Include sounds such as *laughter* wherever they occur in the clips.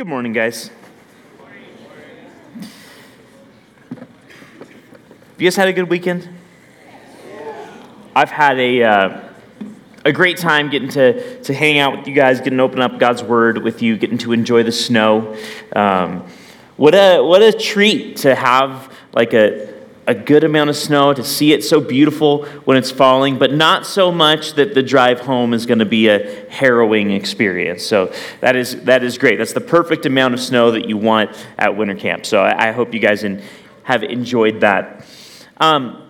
Good morning, guys. You guys had a good weekend? I've had a, uh, a great time getting to, to hang out with you guys, getting to open up God's Word with you, getting to enjoy the snow. Um, what, a, what a treat to have like a, a good amount of snow, to see it so beautiful when it's falling, but not so much that the drive home is going to be a harrowing experience. So that is, that is great. That's the perfect amount of snow that you want at winter camp. So I, I hope you guys in, have enjoyed that. Um,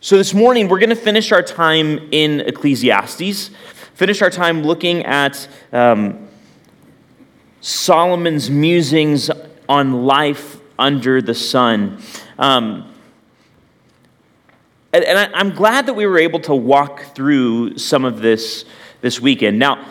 so this morning, we're going to finish our time in Ecclesiastes, finish our time looking at um, Solomon's musings on life under the sun. Um, and, and I, I'm glad that we were able to walk through some of this this weekend. Now,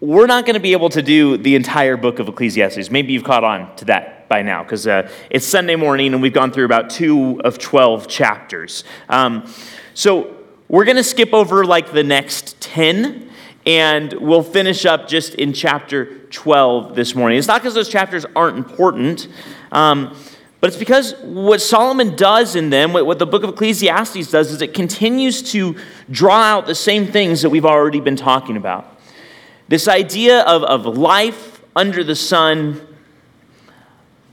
we're not going to be able to do the entire book of Ecclesiastes. Maybe you've caught on to that by now because uh, it's Sunday morning and we've gone through about two of 12 chapters. Um, so we're going to skip over like the next 10 and we'll finish up just in chapter 12 this morning. It's not because those chapters aren't important, um, but it's because what Solomon does in them, what, what the book of Ecclesiastes does, is it continues to draw out the same things that we've already been talking about. This idea of, of life under the sun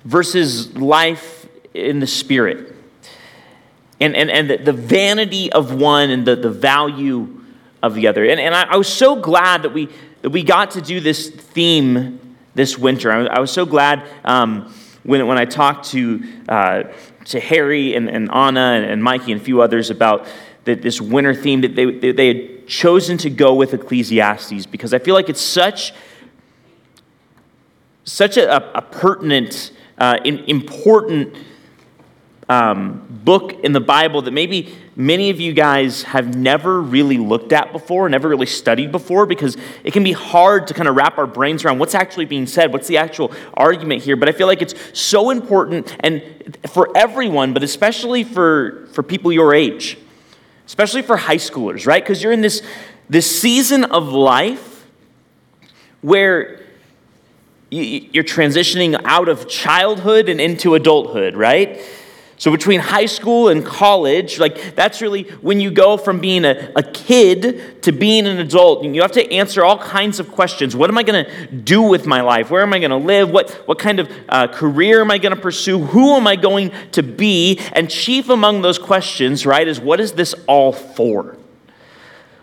versus life in the spirit. And, and, and the, the vanity of one and the, the value of the other. And, and I, I was so glad that we, that we got to do this theme this winter. I, I was so glad um, when, when I talked to, uh, to Harry and, and Anna and, and Mikey and a few others about this winter theme that they, they, they had chosen to go with Ecclesiastes because I feel like it's such, such a, a pertinent, uh, important um, book in the Bible that maybe many of you guys have never really looked at before, never really studied before, because it can be hard to kind of wrap our brains around what's actually being said, what's the actual argument here. But I feel like it's so important and for everyone, but especially for, for people your age especially for high schoolers, right? Because you're in this, this season of life where you're transitioning out of childhood and into adulthood, right? So, between high school and college, like that's really when you go from being a, a kid to being an adult. You have to answer all kinds of questions. What am I going to do with my life? Where am I going to live? What, what kind of uh, career am I going to pursue? Who am I going to be? And chief among those questions, right, is what is this all for?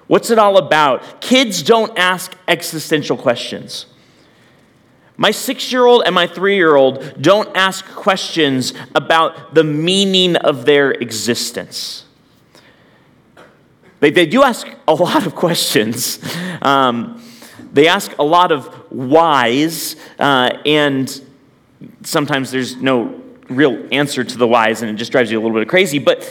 What's it all about? Kids don't ask existential questions. My six year old and my three year old don't ask questions about the meaning of their existence. They, they do ask a lot of questions. Um, they ask a lot of whys, uh, and sometimes there's no real answer to the whys, and it just drives you a little bit crazy. But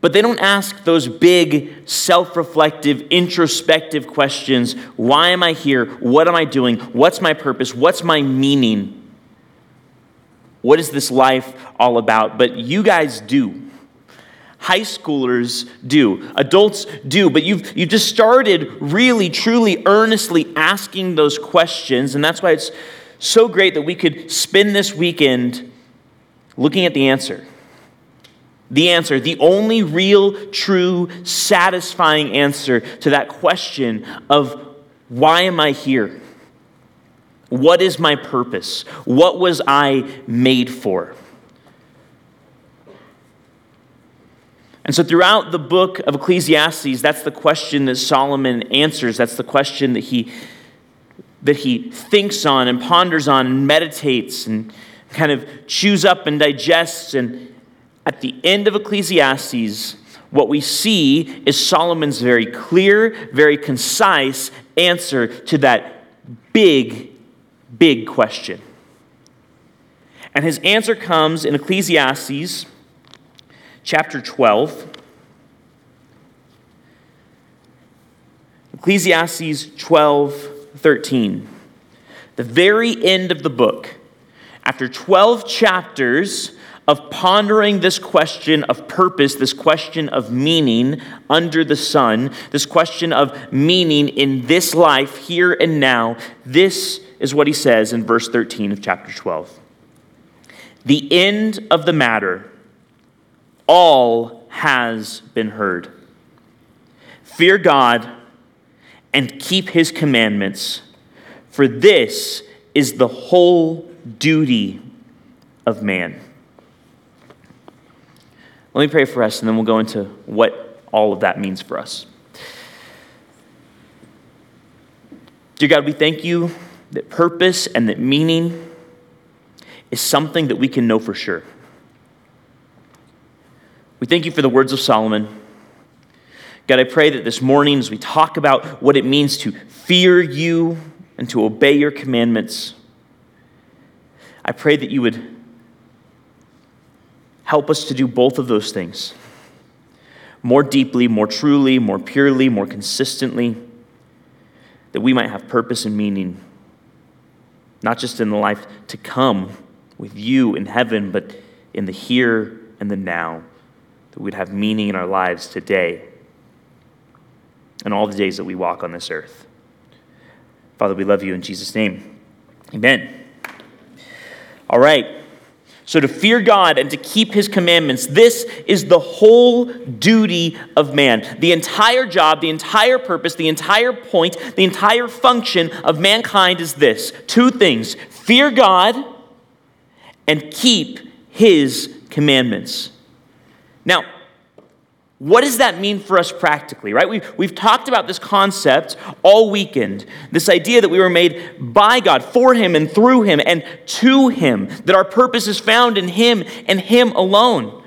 but they don't ask those big, self reflective, introspective questions why am I here? What am I doing? What's my purpose? What's my meaning? What is this life all about? But you guys do. High schoolers do. Adults do. But you've, you've just started really, truly, earnestly asking those questions. And that's why it's so great that we could spend this weekend looking at the answer the answer, the only real, true, satisfying answer to that question of why am I here? What is my purpose? What was I made for? And so, throughout the book of Ecclesiastes, that's the question that Solomon answers. That's the question that he, that he thinks on and ponders on and meditates and kind of chews up and digests and at the end of Ecclesiastes, what we see is Solomon's very clear, very concise answer to that big, big question. And his answer comes in Ecclesiastes chapter 12. Ecclesiastes 12, 13. The very end of the book. After 12 chapters of pondering this question of purpose, this question of meaning under the sun, this question of meaning in this life, here and now, this is what he says in verse 13 of chapter 12. The end of the matter, all has been heard. Fear God and keep his commandments, for this is the whole duty of man. Let me pray for us, and then we'll go into what all of that means for us. Dear God, we thank you that purpose and that meaning is something that we can know for sure. We thank you for the words of Solomon. God, I pray that this morning, as we talk about what it means to fear you and to obey your commandments, I pray that you would Help us to do both of those things more deeply, more truly, more purely, more consistently, that we might have purpose and meaning, not just in the life to come with you in heaven, but in the here and the now, that we'd have meaning in our lives today and all the days that we walk on this earth. Father, we love you in Jesus' name. Amen. All right. So, to fear God and to keep his commandments, this is the whole duty of man. The entire job, the entire purpose, the entire point, the entire function of mankind is this two things fear God and keep his commandments. Now, what does that mean for us practically, right? We've, we've talked about this concept all weekend this idea that we were made by God, for Him, and through Him, and to Him, that our purpose is found in Him and Him alone.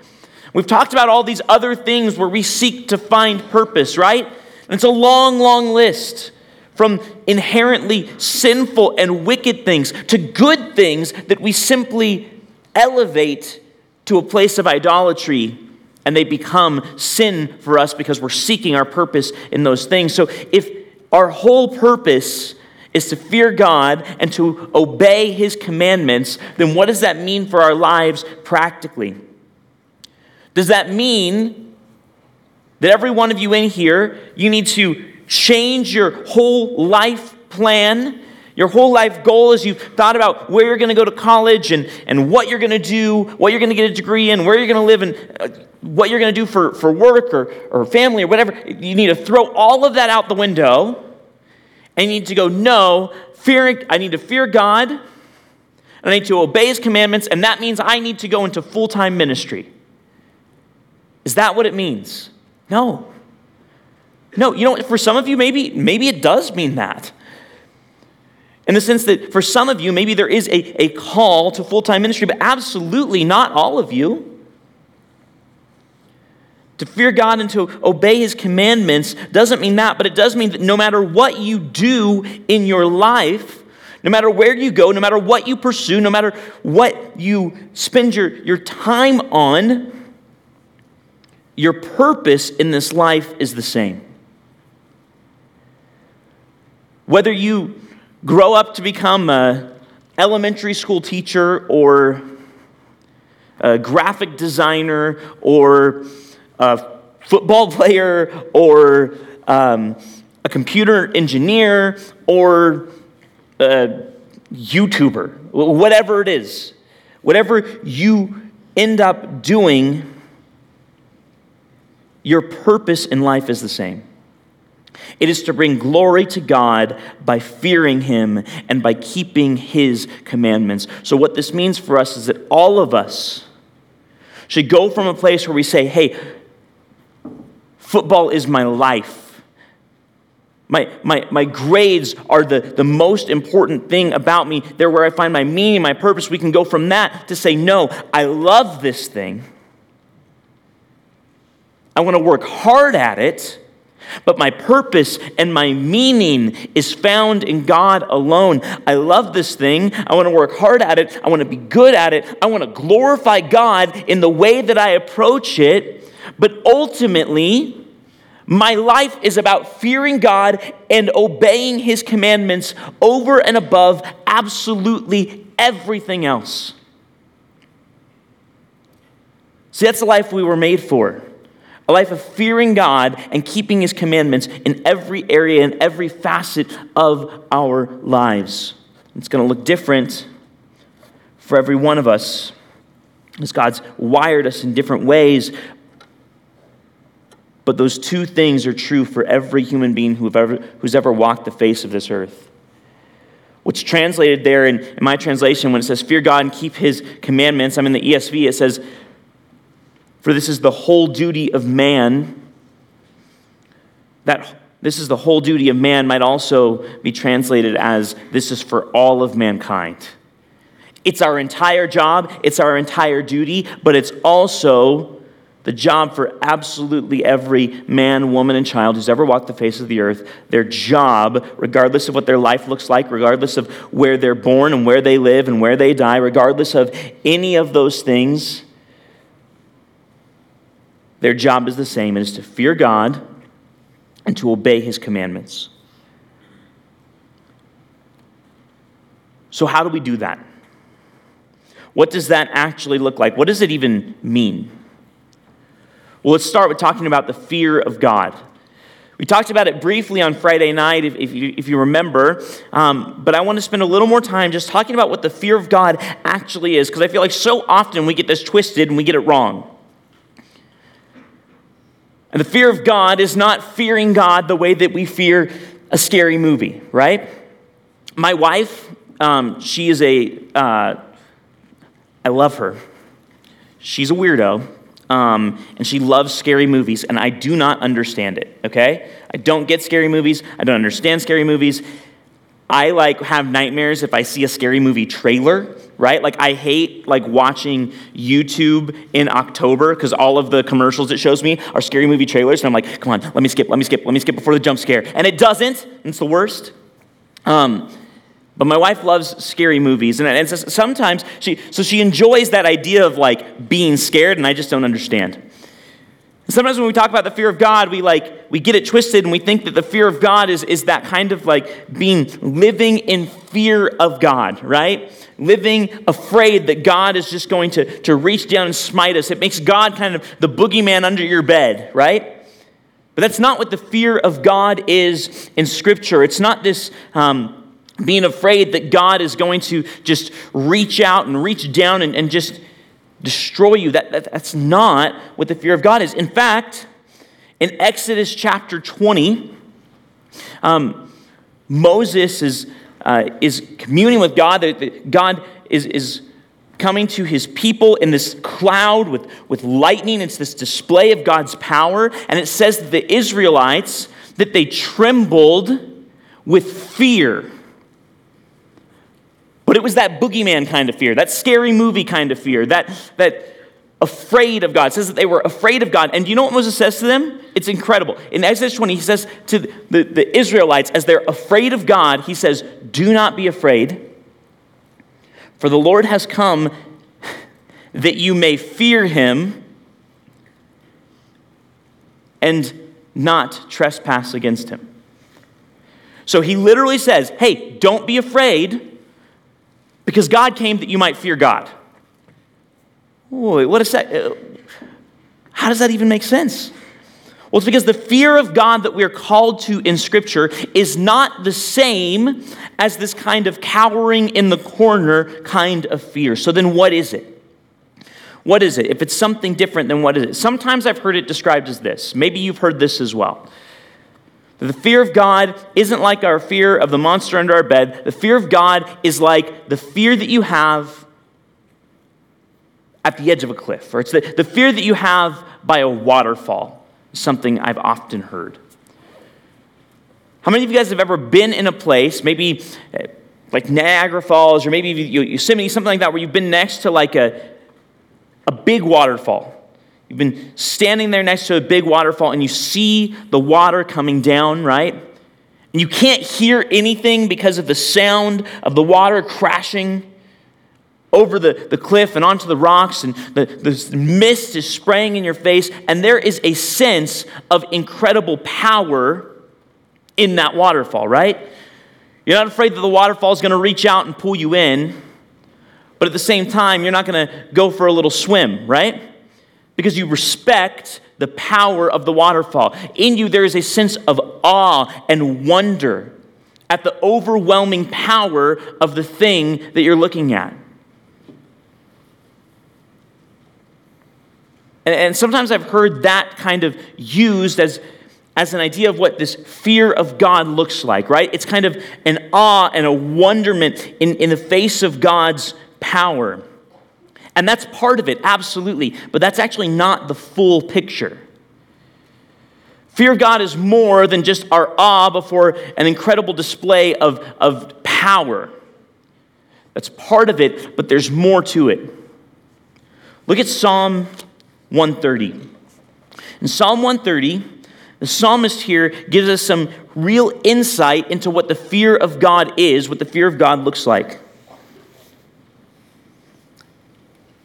We've talked about all these other things where we seek to find purpose, right? And it's a long, long list from inherently sinful and wicked things to good things that we simply elevate to a place of idolatry and they become sin for us because we're seeking our purpose in those things. So if our whole purpose is to fear God and to obey his commandments, then what does that mean for our lives practically? Does that mean that every one of you in here, you need to change your whole life plan your whole life goal is you've thought about where you're going to go to college and, and what you're going to do, what you're going to get a degree in, where you're going to live, and uh, what you're going to do for, for work or, or family or whatever. You need to throw all of that out the window and you need to go, no, fearing, I need to fear God, and I need to obey his commandments, and that means I need to go into full time ministry. Is that what it means? No. No, you know, for some of you, maybe, maybe it does mean that. In the sense that for some of you, maybe there is a, a call to full time ministry, but absolutely not all of you. To fear God and to obey his commandments doesn't mean that, but it does mean that no matter what you do in your life, no matter where you go, no matter what you pursue, no matter what you spend your, your time on, your purpose in this life is the same. Whether you grow up to become an elementary school teacher or a graphic designer or a football *laughs* player or um, a computer engineer or a YouTuber, whatever it is, whatever you end up doing, your purpose in life is the same. It is to bring glory to God by fearing Him and by keeping His commandments. So, what this means for us is that all of us should go from a place where we say, hey, football is my life. My, my, my grades are the, the most important thing about me. They're where I find my meaning, my purpose. We can go from that to say, no, I love this thing. I want to work hard at it but my purpose and my meaning is found in God alone. I love this thing. I want to work hard at it. I want to be good at it. I want to glorify God in the way that I approach it. But ultimately, my life is about fearing God and obeying His commandments over and above absolutely everything else. See, that's the life we were made for a life of fearing God and keeping His commandments in every area and every facet of our lives. It's going to look different for every one of us as God's wired us in different ways. But those two things are true for every human being who ever, who's ever walked the face of this earth. What's translated there in, in my translation when it says, Fear God and keep his commandments, I'm in the ESV, it says, For this is the whole duty of man. That this is the whole duty of man might also be translated as this is for all of mankind. It's our entire job, it's our entire duty, but it's also the job for absolutely every man, woman, and child who's ever walked the face of the earth. Their job, regardless of what their life looks like, regardless of where they're born and where they live and where they die, regardless of any of those things, their job is the same it is to fear God and to obey his commandments. So, how do we do that? What does that actually look like? What does it even mean? Well, let's start with talking about the fear of God. We talked about it briefly on Friday night, if, if, you, if you, remember, um, but I want to spend a little more time just talking about what the fear of God actually is, because I feel like so often we get this twisted and we get it wrong. And the fear of God is not fearing God the way that we fear a scary movie, right? My wife, um, she is a uh, I love her. She's a weirdo, um, and she loves scary movies, and I do not understand it, okay? I don't get scary movies. I don't understand scary movies. I like have nightmares if I see a scary movie trailer, right? Like I hate like watching YouTube in October because all of the commercials it shows me are scary movie trailers, and I'm like, come on, let me skip, let me skip, let me skip before the jump scare, and it doesn't. And it's the worst. Um, but my wife loves scary movies, and, and sometimes she, so she enjoys that idea of like being scared, and I just don't understand. Sometimes when we talk about the fear of God, we like we get it twisted, and we think that the fear of God is, is that kind of like being living in fear of God, right? Living afraid that God is just going to, to reach down and smite us. It makes God kind of the boogeyman under your bed, right? But that's not what the fear of God is in Scripture. It's not this. Um, being afraid that God is going to just reach out and reach down and, and just destroy you. That, that, that's not what the fear of God is. In fact, in Exodus chapter 20, um, Moses is, uh, is communing with God. That God is, is coming to his people in this cloud with, with lightning. It's this display of God's power. And it says that the Israelites, that they trembled with fear but it was that boogeyman kind of fear, that scary movie kind of fear, that, that afraid of God. It says that they were afraid of God. And do you know what Moses says to them? It's incredible. In Exodus 20, he says to the, the Israelites, as they're afraid of God, he says, Do not be afraid, for the Lord has come that you may fear him and not trespass against him. So he literally says, Hey, don't be afraid because God came that you might fear God. Wait, what is that? Uh, how does that even make sense? Well, it's because the fear of God that we're called to in Scripture is not the same as this kind of cowering in the corner kind of fear. So then, what is it? What is it? If it's something different, then what is it? Sometimes I've heard it described as this. Maybe you've heard this as well. The fear of God isn't like our fear of the monster under our bed. The fear of God is like the fear that you have at the edge of a cliff, or it's the, the fear that you have by a waterfall, something I've often heard. How many of you guys have ever been in a place, maybe eh, like Niagara Falls, or maybe Yosemite, something like that, where you've been next to like a, a big waterfall? You've been standing there next to a big waterfall and you see the water coming down, right? And you can't hear anything because of the sound of the water crashing over the, the cliff and onto the rocks, and the, the mist is spraying in your face, and there is a sense of incredible power in that waterfall, right? You're not afraid that the waterfall is going to reach out and pull you in, but at the same time, you're not going to go for a little swim, right? Because you respect the power of the waterfall. In you, there is a sense of awe and wonder at the overwhelming power of the thing that you're looking at. And, and sometimes I've heard that kind of used as, as an idea of what this fear of God looks like, right? It's kind of an awe and a wonderment in, in the face of God's power. And that's part of it, absolutely. But that's actually not the full picture. Fear of God is more than just our awe before an incredible display of, of power. That's part of it, but there's more to it. Look at Psalm 130. In Psalm 130, the psalmist here gives us some real insight into what the fear of God is, what the fear of God looks like.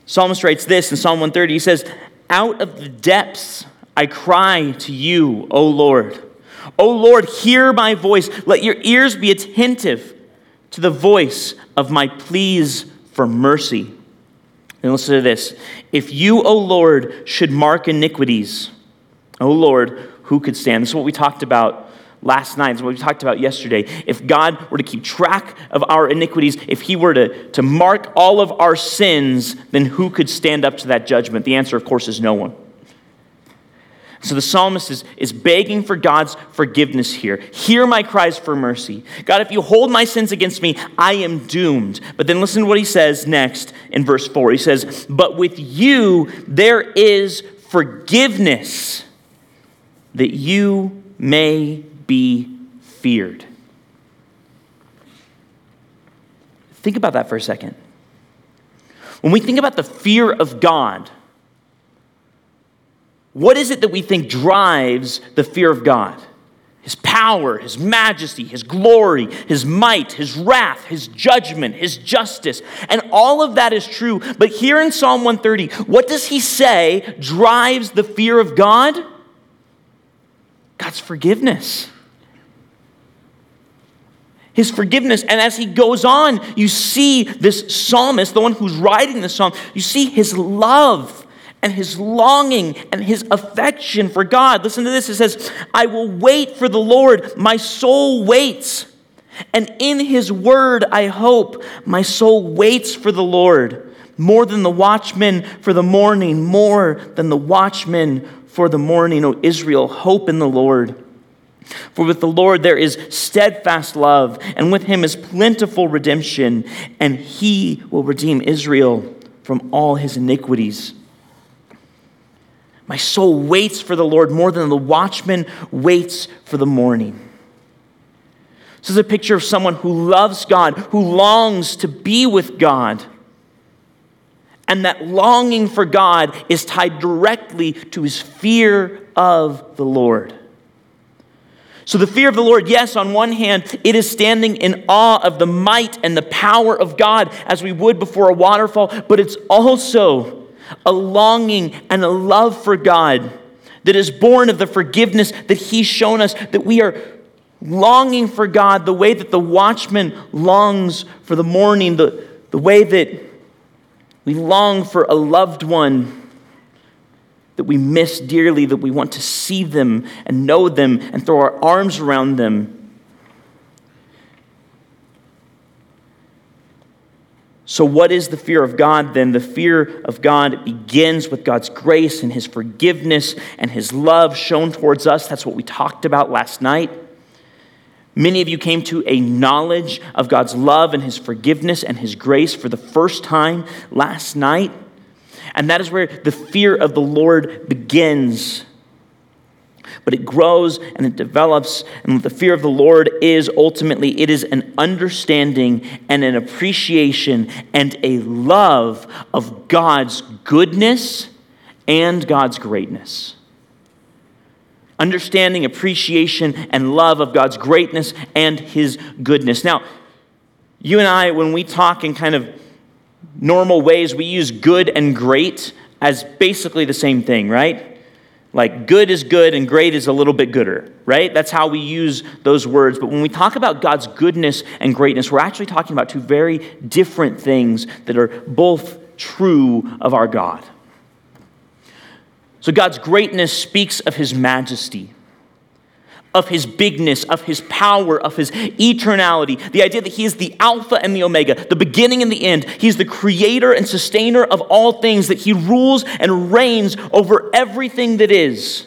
Psalmist writes this in Psalm 130. He says, Out of the depths I cry to you, O Lord. O Lord, hear my voice. Let your ears be attentive to the voice of my pleas for mercy. And listen to this. If you, O Lord, should mark iniquities, O Lord, who could stand? This is what we talked about last night. Is what we talked about yesterday. If God were to keep track of our iniquities, if He were to, to mark all of our sins, then who could stand up to that judgment? The answer, of course, is no one. So the psalmist is, is begging for God's forgiveness here. Hear my cries for mercy. God, if you hold my sins against me, I am doomed. But then listen to what he says next in verse 4. He says, But with you there is forgiveness, that you may be feared. Think about that for a second. When we think about the fear of God, what is it that we think drives the fear of God? His power, His majesty, His glory, His might, His wrath, His judgment, His justice. And all of that is true. But here in Psalm 130, what does He say drives the fear of God? God's forgiveness. His forgiveness. And as he goes on, you see this psalmist, the one who's writing the psalm, you see his love and his longing and his affection for God. Listen to this it says, I will wait for the Lord, my soul waits. And in his word I hope. My soul waits for the Lord more than the watchman for the morning, more than the watchman for the morning. O Israel, hope in the Lord. For with the Lord there is steadfast love, and with him is plentiful redemption, and he will redeem Israel from all his iniquities. My soul waits for the Lord more than the watchman waits for the morning. This is a picture of someone who loves God, who longs to be with God. And that longing for God is tied directly to his fear of the Lord. So, the fear of the Lord, yes, on one hand, it is standing in awe of the might and the power of God as we would before a waterfall, but it's also a longing and a love for God that is born of the forgiveness that He's shown us, that we are longing for God the way that the watchman longs for the morning, the, the way that we long for a loved one that we miss dearly, that we want to see them and know them and throw our arms around them So, what is the fear of God then? The fear of God begins with God's grace and His forgiveness and His love shown towards us. That's what we talked about last night. Many of you came to a knowledge of God's love and His forgiveness and His grace for the first time last night. And that is where the fear of the Lord begins but it grows and it develops. And what the fear of the Lord is ultimately, it is an understanding and an appreciation and a love of God's goodness and God's greatness. Understanding, appreciation, and love of God's greatness and His goodness. Now, you and I, when we talk and kind of normal ways, we use good and great as basically the same thing, right? Like good is good and great is a little bit gooder, right? That's how we use those words. But when we talk about God's goodness and greatness, we're actually talking about two very different things that are both true of our God. So God's greatness speaks of his majesty, of his bigness, of his power, of his eternality. The idea that he is the Alpha and the Omega, the beginning and the end. He's the creator and sustainer of all things, that he rules and reigns over everything that is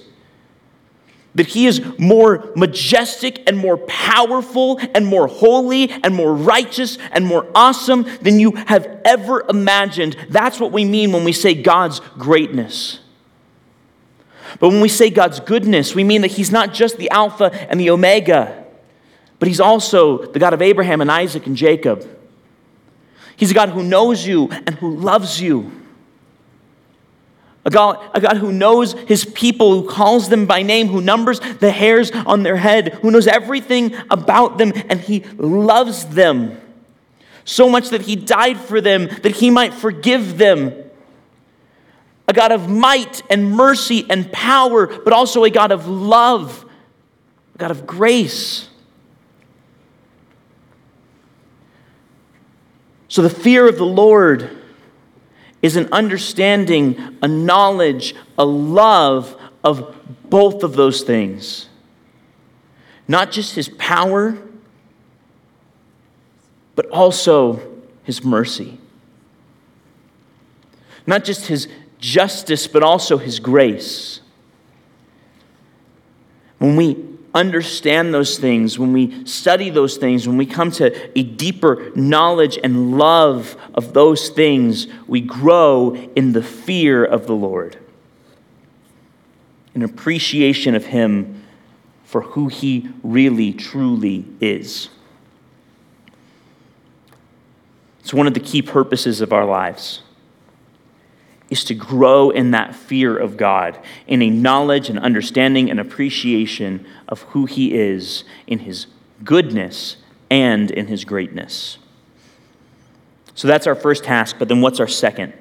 that he is more majestic and more powerful and more holy and more righteous and more awesome than you have ever imagined. That's what we mean when we say God's greatness. But when we say God's goodness, we mean that he's not just the Alpha and the Omega, but he's also the God of Abraham and Isaac and Jacob. He's a God who knows you and who loves you a God, a God who knows his people, who calls them by name, who numbers the hairs on their head, who knows everything about them, and he loves them so much that he died for them, that he might forgive them. A God of might and mercy and power, but also a God of love, a God of grace. So the fear of the Lord is an understanding, a knowledge, a love of both of those things. Not just his power, but also his mercy. Not just his justice, but also his grace. When we understand those things, when we study those things, when we come to a deeper knowledge and love of those things, we grow in the fear of the Lord, an appreciation of Him for who He really, truly is. It's one of the key purposes of our lives is to grow in that fear of God, in a knowledge and understanding and appreciation of who He is in His goodness and in His greatness. So that's our first task, but then what's our second?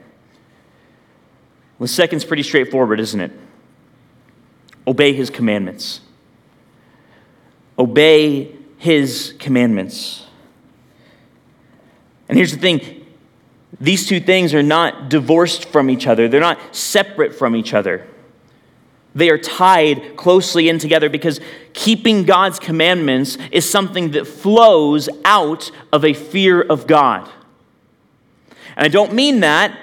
Well, the second's pretty straightforward, isn't it? Obey His commandments. Obey His commandments. And here's the thing these two things are not divorced from each other, they're not separate from each other. They are tied closely in together because keeping God's commandments is something that flows out of a fear of God. And I don't mean that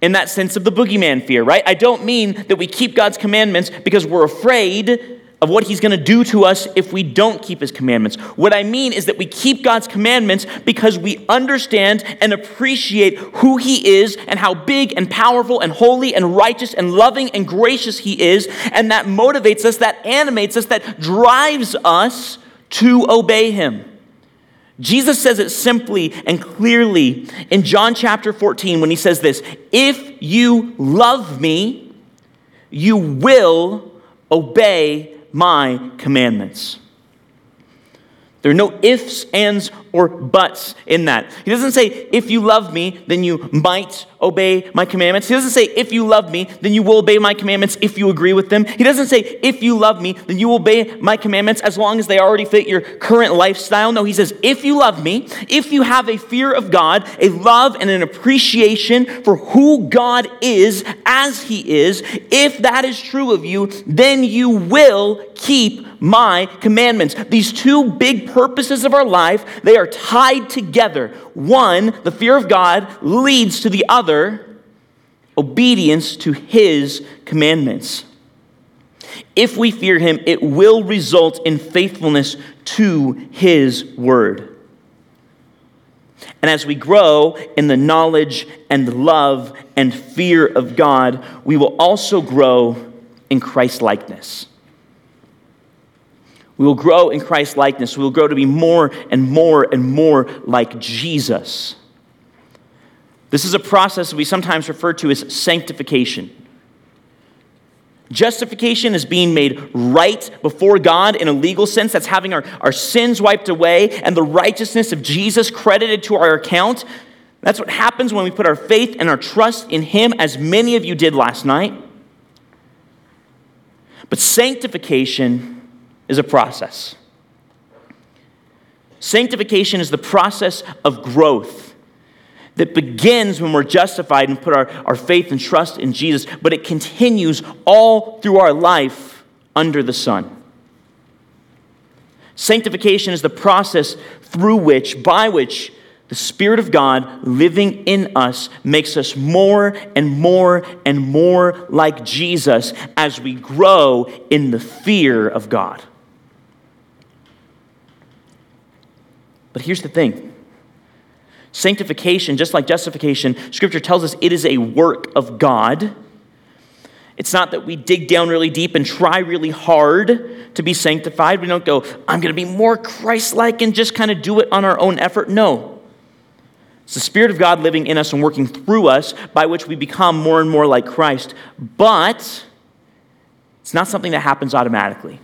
in that sense of the boogeyman fear, right? I don't mean that we keep God's commandments because we're afraid of what he's going to do to us if we don't keep his commandments. What I mean is that we keep God's commandments because we understand and appreciate who he is and how big and powerful and holy and righteous and loving and gracious he is. And that motivates us, that animates us, that drives us to obey him. Jesus says it simply and clearly in John chapter 14 when he says this If you love me, you will obey my commandments. There are no ifs, ands, or buts in that. He doesn't say, if you love me, then you might obey my commandments. He doesn't say, if you love me, then you will obey my commandments if you agree with them. He doesn't say, if you love me, then you will obey my commandments as long as they already fit your current lifestyle. No, he says, if you love me, if you have a fear of God, a love and an appreciation for who God is as he is, if that is true of you, then you will keep my commandments. These two big purposes of our life, they are tied together. One, the fear of God, leads to the other, obedience to his commandments. If we fear him, it will result in faithfulness to his word. And as we grow in the knowledge and love and fear of God, we will also grow in Christ likeness. We will grow in Christ likeness. We will grow to be more and more and more like Jesus. This is a process we sometimes refer to as sanctification. Justification is being made right before God in a legal sense. That's having our, our sins wiped away and the righteousness of Jesus credited to our account. That's what happens when we put our faith and our trust in Him, as many of you did last night. But sanctification is a process. Sanctification is the process of growth. that begins when we're justified and put our, our faith and trust in Jesus, but it continues all through our life under the sun. Sanctification is the process through which, by which, the Spirit of God living in us makes us more and more and more like Jesus as we grow in the fear of God. But here's the thing sanctification, just like justification, Scripture tells us it is a work of God. It's not that we dig down really deep and try really hard to be sanctified. We don't go, I'm going to be more Christ like and just kind of do it on our own effort. No. It's the Spirit of God living in us and working through us by which we become more and more like Christ. But it's not something that happens automatically.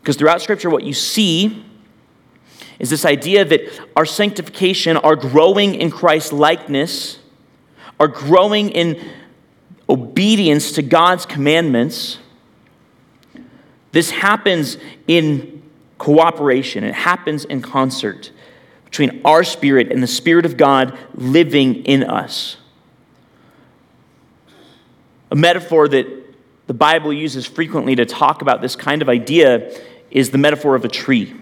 Because throughout Scripture, what you see is this idea that our sanctification, our growing in Christ likeness, our growing in obedience to God's commandments, this happens in cooperation, it happens in concert between our spirit and the Spirit of God living in us. A metaphor that the Bible uses frequently to talk about this kind of idea is the metaphor of a tree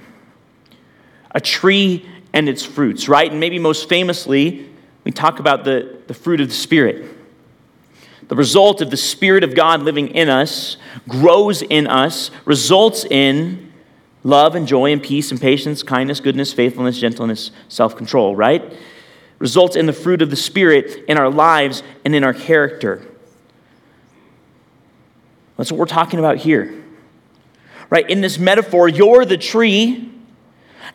a tree and its fruits, right? And maybe most famously, we talk about the, the fruit of the Spirit. The result of the Spirit of God living in us, grows in us, results in love and joy and peace and patience, kindness, goodness, faithfulness, gentleness, self control, right? Results in the fruit of the Spirit in our lives and in our character. That's what we're talking about here. Right? In this metaphor, you're the tree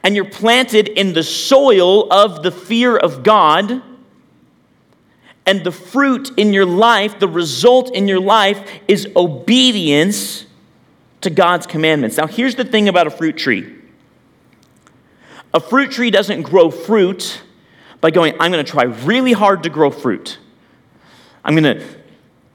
and you're planted in the soil of the fear of God, and the fruit in your life, the result in your life, is obedience to God's commandments. Now, here's the thing about a fruit tree a fruit tree doesn't grow fruit by going, I'm going to try really hard to grow fruit. I'm going to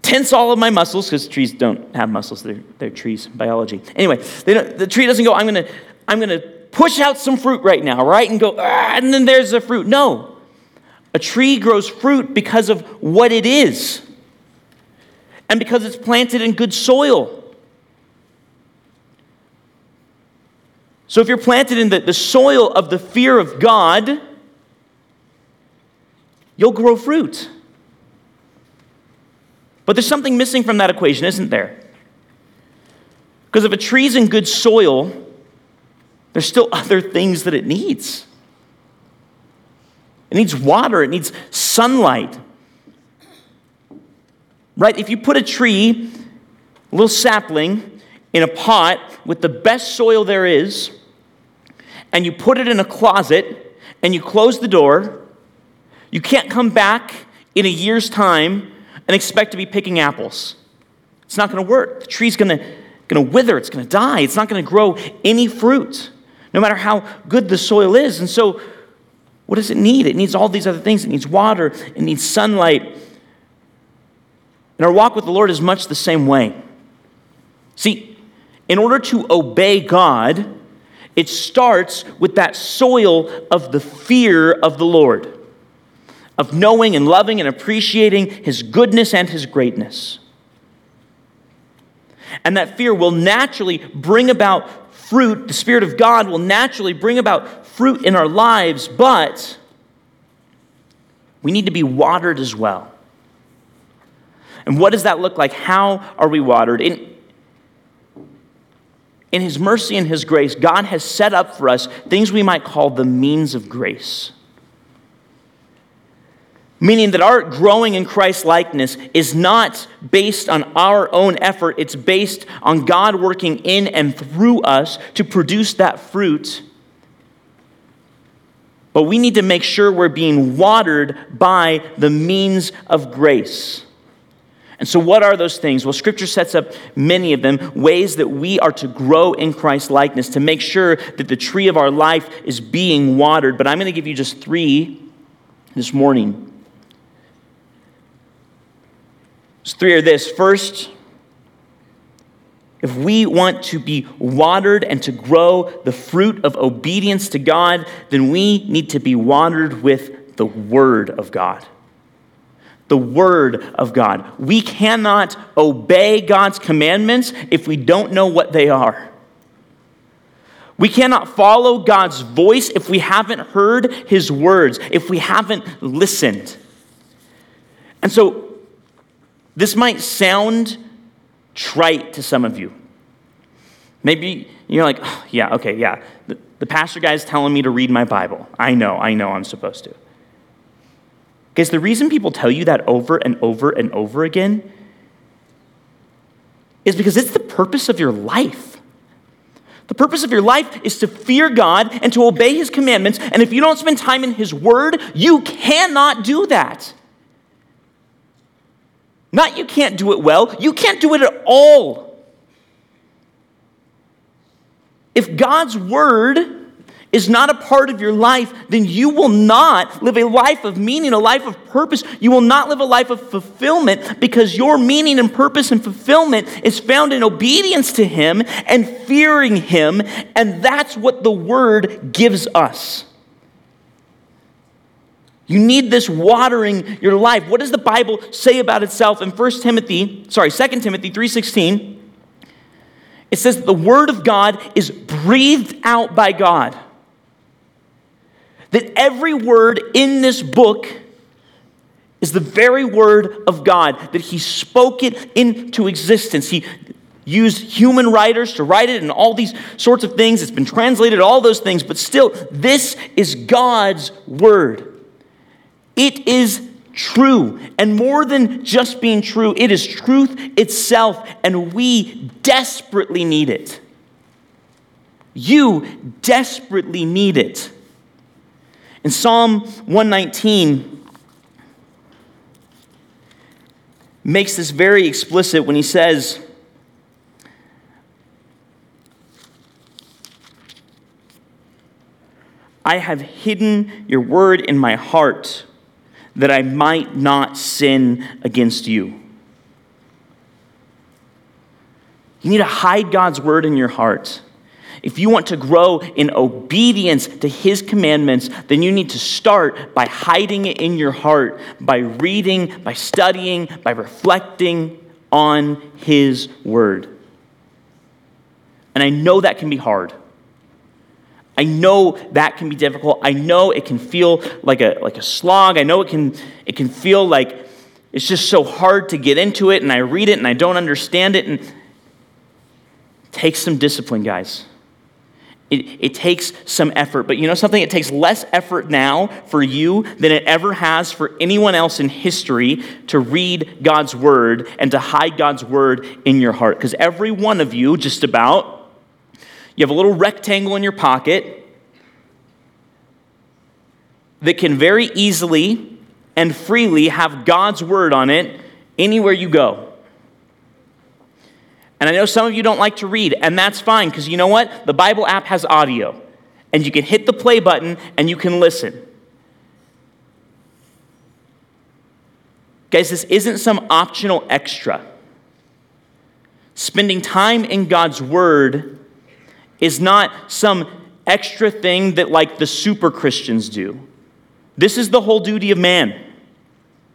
tense all of my muscles because trees don't have muscles, they're, they're trees, biology. Anyway, the tree doesn't go, I'm going to, I'm going to push out some fruit right now, right? And go, ah, and then there's the fruit. No. A tree grows fruit because of what it is and because it's planted in good soil. So if you're planted in the, the soil of the fear of God, you'll grow fruit. But there's something missing from that equation, isn't there? Because if a tree's in good soil, there's still *laughs* other things that it needs. It needs water, it needs sunlight. Right? If you put a tree, a little sapling, in a pot with the best soil there is, and you put it in a closet, and you close the door, you can't come back in a year's time and expect to be picking apples. It's not going to work. The tree's going to, wither, it's going to die, it's not going to grow any fruit no matter how good the soil is. And so, what does it need? It needs all these other things. It needs water, it needs sunlight. And our walk with the Lord is much the same way. See, in order to obey God, it starts with that soil of the fear of the Lord, of knowing and loving and appreciating His goodness and His greatness. And that fear will naturally bring about fruit, the Spirit of God will naturally bring about fruit in our lives, but we need to be watered as well. And what does that look like? How are we watered? In, in His mercy and His grace, God has set up for us things we might call the means of grace meaning that our growing in Christ likeness is not based on our own effort, it's based on God working in and through us to produce that fruit. But we need to make sure we're being watered by the means of grace. And so, what are those things? Well, Scripture sets up many of them, ways that we are to grow in Christ likeness, to make sure that the tree of our life is being watered. But I'm going to give you just three this morning. So three are this. First, if we want to be watered and to grow the fruit of obedience to God, then we need to be watered with the Word of God. The Word of God. We cannot obey God's commandments if we don't know what they are. We cannot follow God's voice if we haven't heard His words, if we haven't listened. And so, this might sound trite to some of you. Maybe you're like, oh, yeah, okay, yeah. The, the pastor guy's telling me to read my Bible. I know, I know I'm supposed to. Guys, the reason people tell you that over and over and over again is because it's the purpose of your life. The purpose of your life is to fear God and to obey His commandments. And if you don't spend time in His Word, you cannot do that. Not you can't do it well, you can't do it at all. If God's word is not a part of your life, then you will not live a life of meaning, a life of purpose. You will not live a life of fulfillment because your meaning and purpose and fulfillment is found in obedience to Him and fearing Him, and that's what the Word gives us. You need this watering your life. What does the Bible say about itself in 1 Timothy, sorry, 2 Timothy 3:16? It says that the word of God is breathed out by God. That every word in this book is the very word of God, that He spoke it into existence. He used human writers to write it and all these sorts of things. It's been translated, all those things, but still, this is God's word. It is true. And more than just being true, it is truth itself, and we desperately need it. You desperately need it. In Psalm 119, makes this very explicit when he says, I have hidden your word in my heart that I might not sin against you. You need to hide God's word in your heart. If you want to grow in obedience to his commandments, then you need to start by hiding it in your heart, by reading, by studying, by reflecting on his word. And I know that can be hard. I know that can be difficult. I know it can feel like a, like a slog. I know it can, it can feel like it's just so hard to get into it, and I read it and I don't understand it. And it takes some discipline, guys. It, it takes some effort. But you know something? It takes less effort now for you than it ever has for anyone else in history to read God's word and to hide God's word in your heart. Because every one of you, just about, you have a little rectangle in your pocket that can very easily and freely have God's word on it anywhere you go. And I know some of you don't like to read, and that's fine because you know what? The Bible app has audio, and you can hit the play button and you can listen. Guys, this isn't some optional extra. Spending time in God's Word is not some extra thing that like the super Christians do. This is the whole duty of man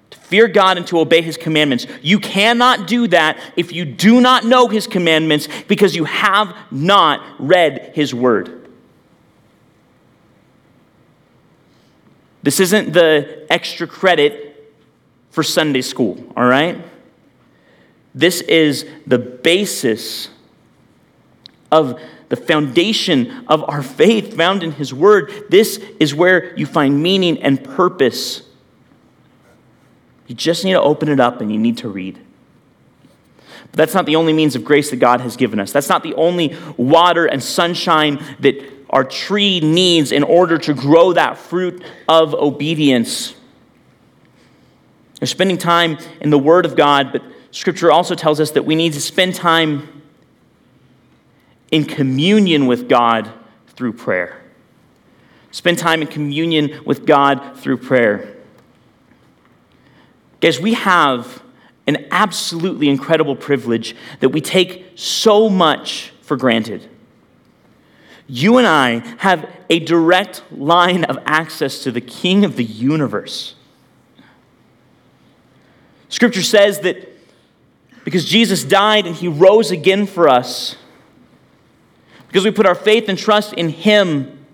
to fear God and to obey his commandments. You cannot do that if you do not know his commandments because you have not read his word. This isn't the extra credit for Sunday school, all right? This is the basis of the foundation of our faith found in His Word. This is where you find meaning and purpose. You just need to open it up and you need to read. But that's not the only means of grace that God has given us. That's not the only water and sunshine that our tree needs in order to grow that fruit of obedience. We're spending time in the Word of God, but Scripture also tells us that we need to spend time in communion with God through prayer. Spend time in communion with God through prayer. Guys, we have an absolutely incredible privilege that we take so much for granted. You and I have a direct line of access to the King of the universe. Scripture says that because Jesus died and he rose again for us, because we put our faith and trust in him,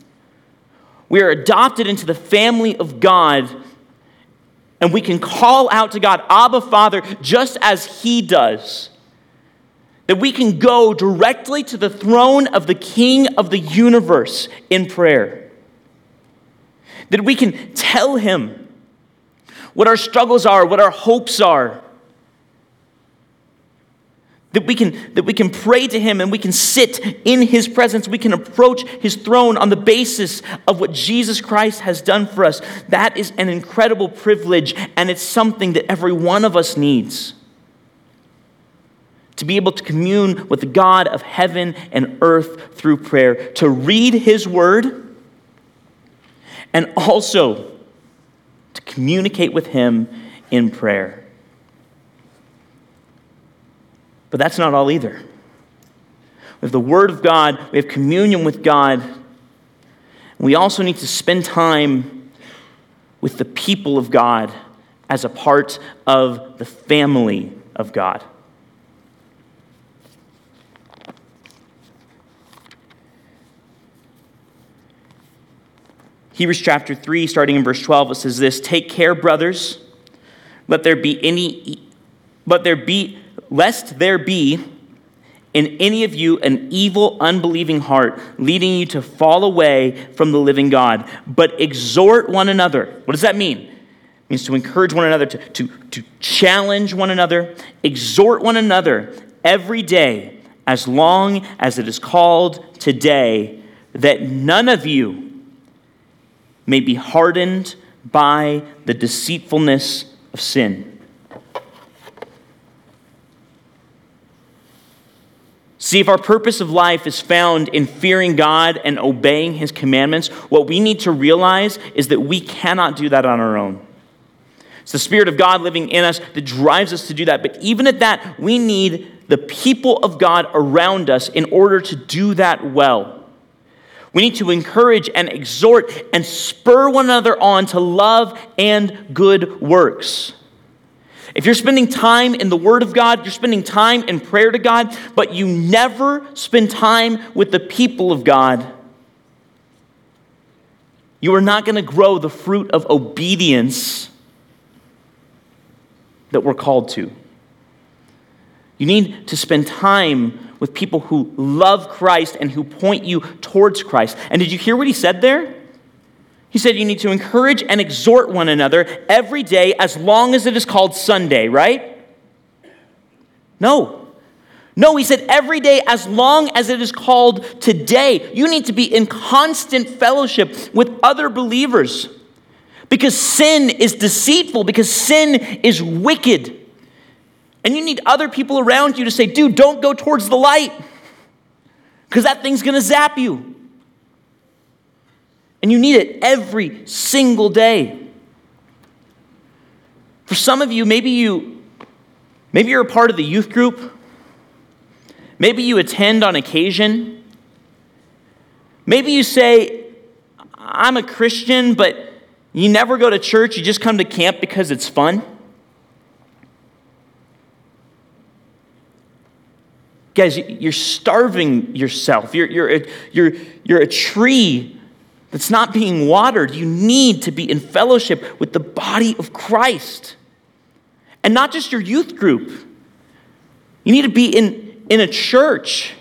we are adopted into the family of God and we can call out to God, Abba, Father, just as He does. That we can go directly to the throne of the King of the universe in prayer. That we can tell Him what our struggles are, what our hopes are, that we can that we can pray to him and we can sit in his presence. We can approach his throne on the basis of what jesus christ has done for us. That is an incredible privilege and it's something that every one of us needs. To be able to commune with the god of heaven and earth through prayer to read his word and also to communicate with him in prayer But that's not all either. We have the Word of God, we have communion with God. We also need to spend time with the people of God as a part of the family of God. Hebrews chapter 3, starting in verse 12, it says this Take care, brothers, let there be any, let there be lest there be in any of you an evil, unbelieving heart, leading you to fall away from the living God. But exhort one another. What does that mean? It means to encourage one another, to, to, to challenge one another, exhort one another every day, as long as it is called today, that none of you may be hardened by the deceitfulness of sin. See, if our purpose of life is found in fearing God and obeying His commandments, what we need to realize is that we cannot do that on our own. It's the Spirit of God living in us that drives us to do that. But even at that, we need the people of God around us in order to do that well. We need to encourage and exhort and spur one another on to love and good works. If you're spending time in the Word of God, you're spending time in prayer to God, but you never spend time with the people of God, you are not going to grow the fruit of obedience that we're called to. You need to spend time with people who love Christ and who point you towards Christ. And did you hear what he said there? He said you need to encourage and exhort one another every day as long as it is called Sunday, right? No. No, he said every day as long as it is called today. You need to be in constant fellowship with other believers because sin is deceitful, because sin is wicked. And you need other people around you to say, dude, don't go towards the light because that thing's going to zap you. And you need it every single day. For some of you, maybe you maybe you're a part of the youth group. Maybe you attend on occasion. Maybe you say, I'm a Christian, but you never go to church, you just come to camp because it's fun. Guys, you're starving yourself. You're, you're, a, you're, you're a tree that's not being watered. You need to be in fellowship with the body of Christ. And not just your youth group. You need to be in, in a church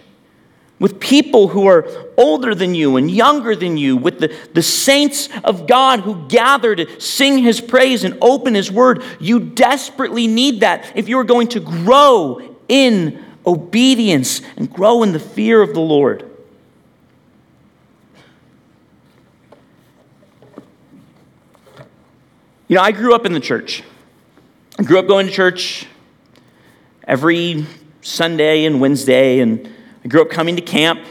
with people who are older than you and younger than you, with the, the saints of God who gather to sing his praise and open his word. You desperately need that if you are going to grow in obedience and grow in the fear of the Lord. You know, I grew up in the church. I grew up going to church every Sunday and Wednesday, and I grew up coming to camp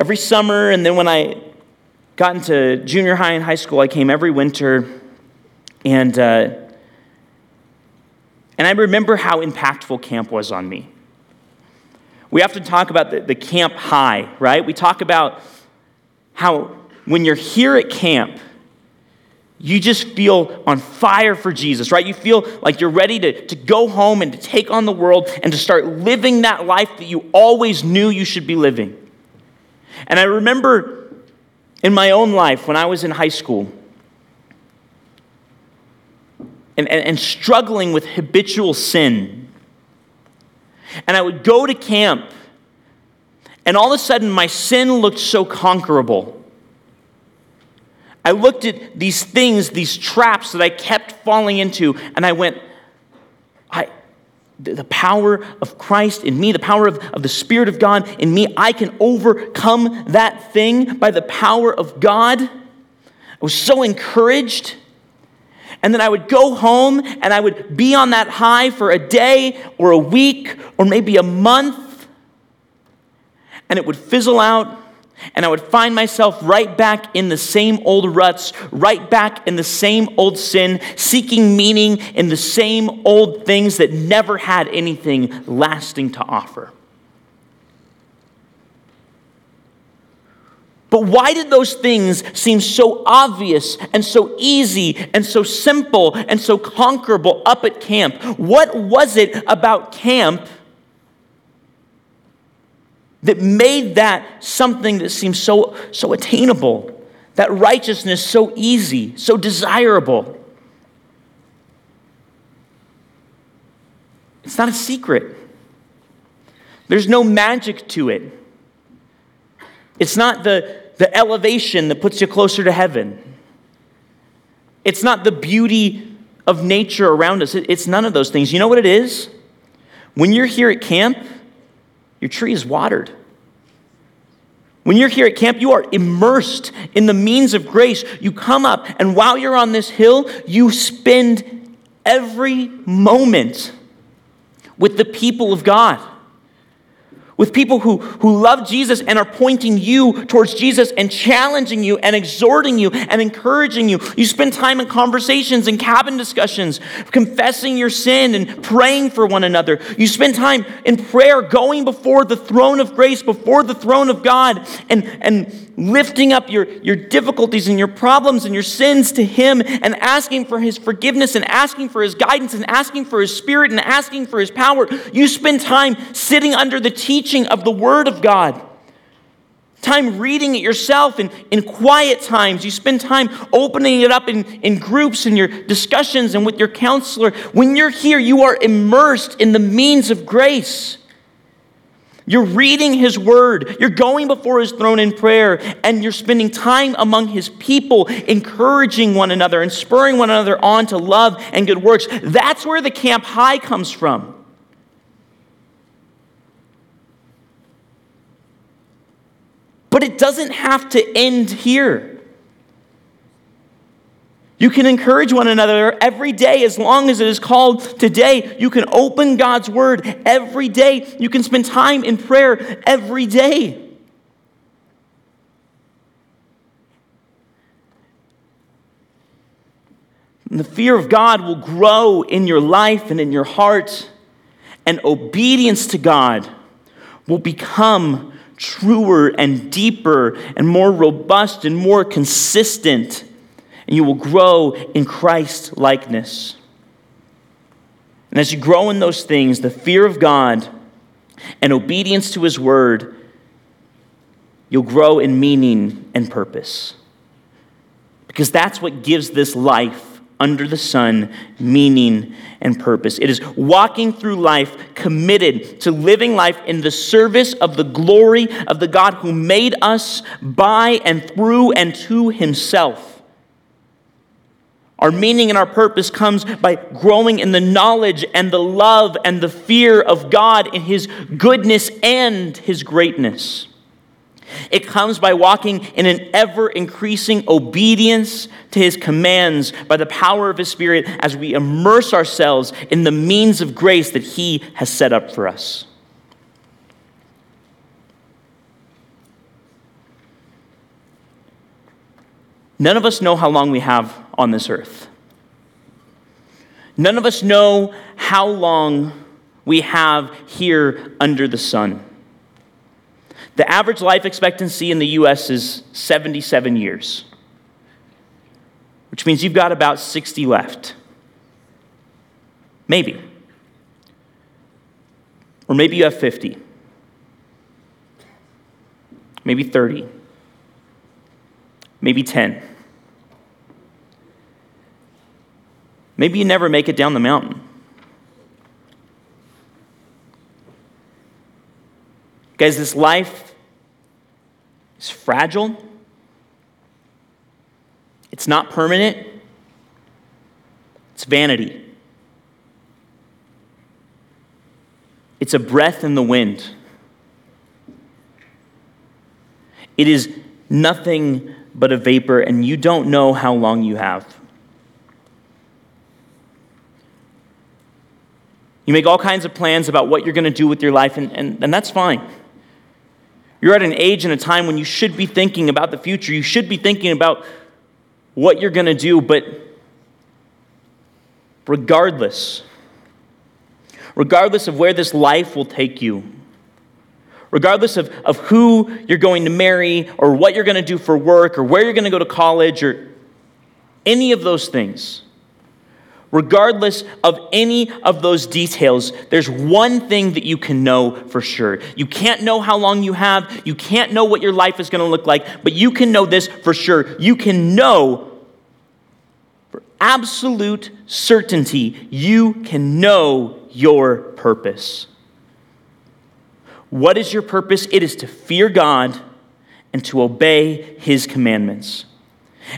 every summer. And then when I got into junior high and high school, I came every winter. And, uh, and I remember how impactful camp was on me. we often talk about the, the camp high, right? We talk about how when you're here at camp, you just feel on fire for Jesus, right? You feel like you're ready to, to go home and to take on the world and to start living that life that you always knew you should be living. And I remember in my own life when I was in high school and, and, and struggling with habitual sin. And I would go to camp, and all of a sudden my sin looked so conquerable. I looked at these things, these traps that I kept falling into, and I went, I, the power of Christ in me, the power of, of the Spirit of God in me, I can overcome that thing by the power of God. I was so encouraged. And then I would go home and I would be on that high for a day or a week or maybe a month. And it would fizzle out and I would find myself right back in the same old ruts, right back in the same old sin, seeking meaning in the same old things that never had anything lasting to offer. But why did those things seem so obvious and so easy and so simple and so conquerable up at camp? What was it about camp that made that something that seems so, so attainable, that righteousness so easy, so desirable. It's not a secret. There's no magic to it. It's not the, the elevation that puts you closer to heaven. It's not the beauty of nature around us. It's none of those things. You know what it is? When you're here at camp, your tree is watered. When you're here at camp, you are immersed in the means of grace. You come up, and while you're on this hill, you spend every moment with the people of God with people who, who love Jesus and are pointing you towards Jesus and challenging you and exhorting you and encouraging you. You spend time in conversations and cabin discussions, confessing your sin and praying for one another. You spend time in prayer, going before the throne of grace, before the throne of God, and, and lifting up your, your difficulties and your problems and your sins to Him and asking for His forgiveness and asking for His guidance and asking for His Spirit and asking for His power. You spend time sitting under the teaching of the Word of God. Time reading it yourself in, in quiet times. You spend time opening it up in, in groups and your discussions and with your counselor. When you're here, you are immersed in the means of grace. You're reading his word. You're going before his throne in prayer, and you're spending time among his people, encouraging one another and spurring one another on to love and good works. That's where the camp high comes from. But it doesn't have to end here. You can encourage one another every day as long as it is called today. You can open God's word every day. You can spend time in prayer every day. And the fear of God will grow in your life and in your heart, and obedience to God will become truer and deeper and more robust and more consistent and you will grow in Christ likeness. And as you grow in those things, the fear of God and obedience to His word, you'll grow in meaning and purpose. Because that's what gives this life under the sun meaning and purpose. It is walking through life committed to living life in the service of the glory of the God who made us by and through and to Himself. Our meaning and our purpose comes by growing in the knowledge and the love and the fear of God in His goodness and His greatness. It comes by walking in an ever increasing obedience to His commands by the power of His Spirit as we immerse ourselves in the means of grace that He has set up for us. None of us know how long we have on this earth. None of us know how long we have here under the sun. The average life expectancy in the US is 77 years, which means you've got about 60 left. Maybe. Or maybe you have 50. Maybe 30. Maybe 10. Maybe you never make it down the mountain. Guys, this life is fragile. It's not permanent. It's vanity. It's a breath in the wind. It is nothing but a vapor, and you don't know how long you have. You make all kinds of plans about what you're going to do with your life, and, and, and that's fine. You're at an age and a time when you should be thinking about the future. You should be thinking about what you're going to do, but regardless, regardless of where this life will take you, regardless of, of who you're going to marry or what you're going to do for work or where you're going to go to college or any of those things, regardless of any of those details, there's one thing that you can know for sure. You can't know how long you have, you can't know what your life is going to look like, but you can know this for sure. You can know for absolute certainty, you can know your purpose. What is your purpose? It is to fear God and to obey his commandments.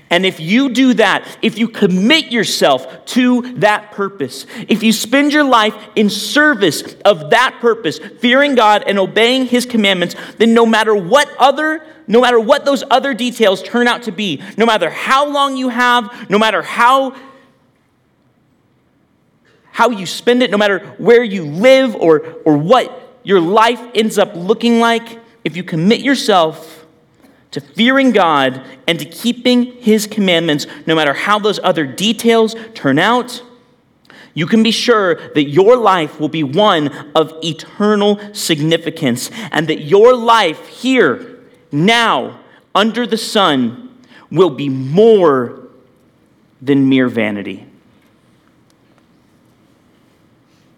And if you do that, if you commit yourself to that purpose, if you spend your life in service of that purpose, fearing God and obeying his commandments, then no matter what other no matter what those other details turn out to be, no matter how long you have, no matter how how you spend it, no matter where you live or or what your life ends up looking like, if you commit yourself to fearing God and to keeping His commandments, no matter how those other details turn out, you can be sure that your life will be one of eternal significance and that your life here, now, under the sun, will be more than mere vanity.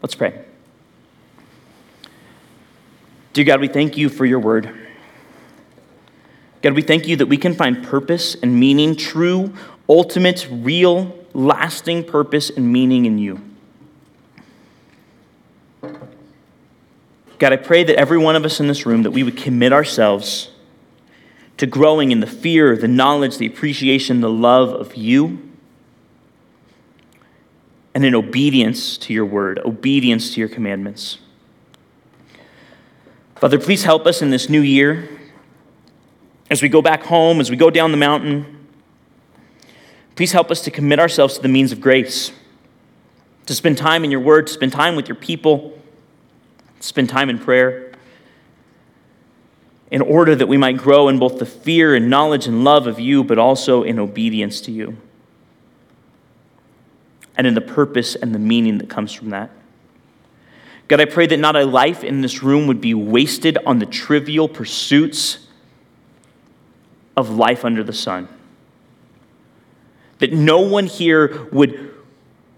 Let's pray. Dear God, we thank you for your word. God, we thank you that we can find purpose and meaning, true, ultimate, real, lasting purpose and meaning in you. God, I pray that every one of us in this room that we would commit ourselves to growing in the fear, the knowledge, the appreciation, the love of you, and in obedience to your word, obedience to your commandments. Father, please help us in this new year as we go back home, as we go down the mountain, please help us to commit ourselves to the means of grace, to spend time in your word, to spend time with your people, spend time in prayer, in order that we might grow in both the fear and knowledge and love of you, but also in obedience to you, and in the purpose and the meaning that comes from that. God, I pray that not a life in this room would be wasted on the trivial pursuits of life under the sun. That no one here would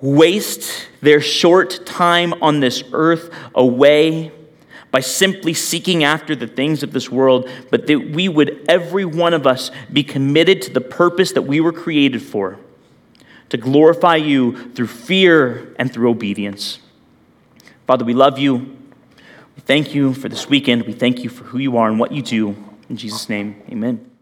waste their short time on this earth away by simply seeking after the things of this world, but that we would, every one of us, be committed to the purpose that we were created for to glorify you through fear and through obedience. Father, we love you. We thank you for this weekend. We thank you for who you are and what you do. In Jesus' name, amen.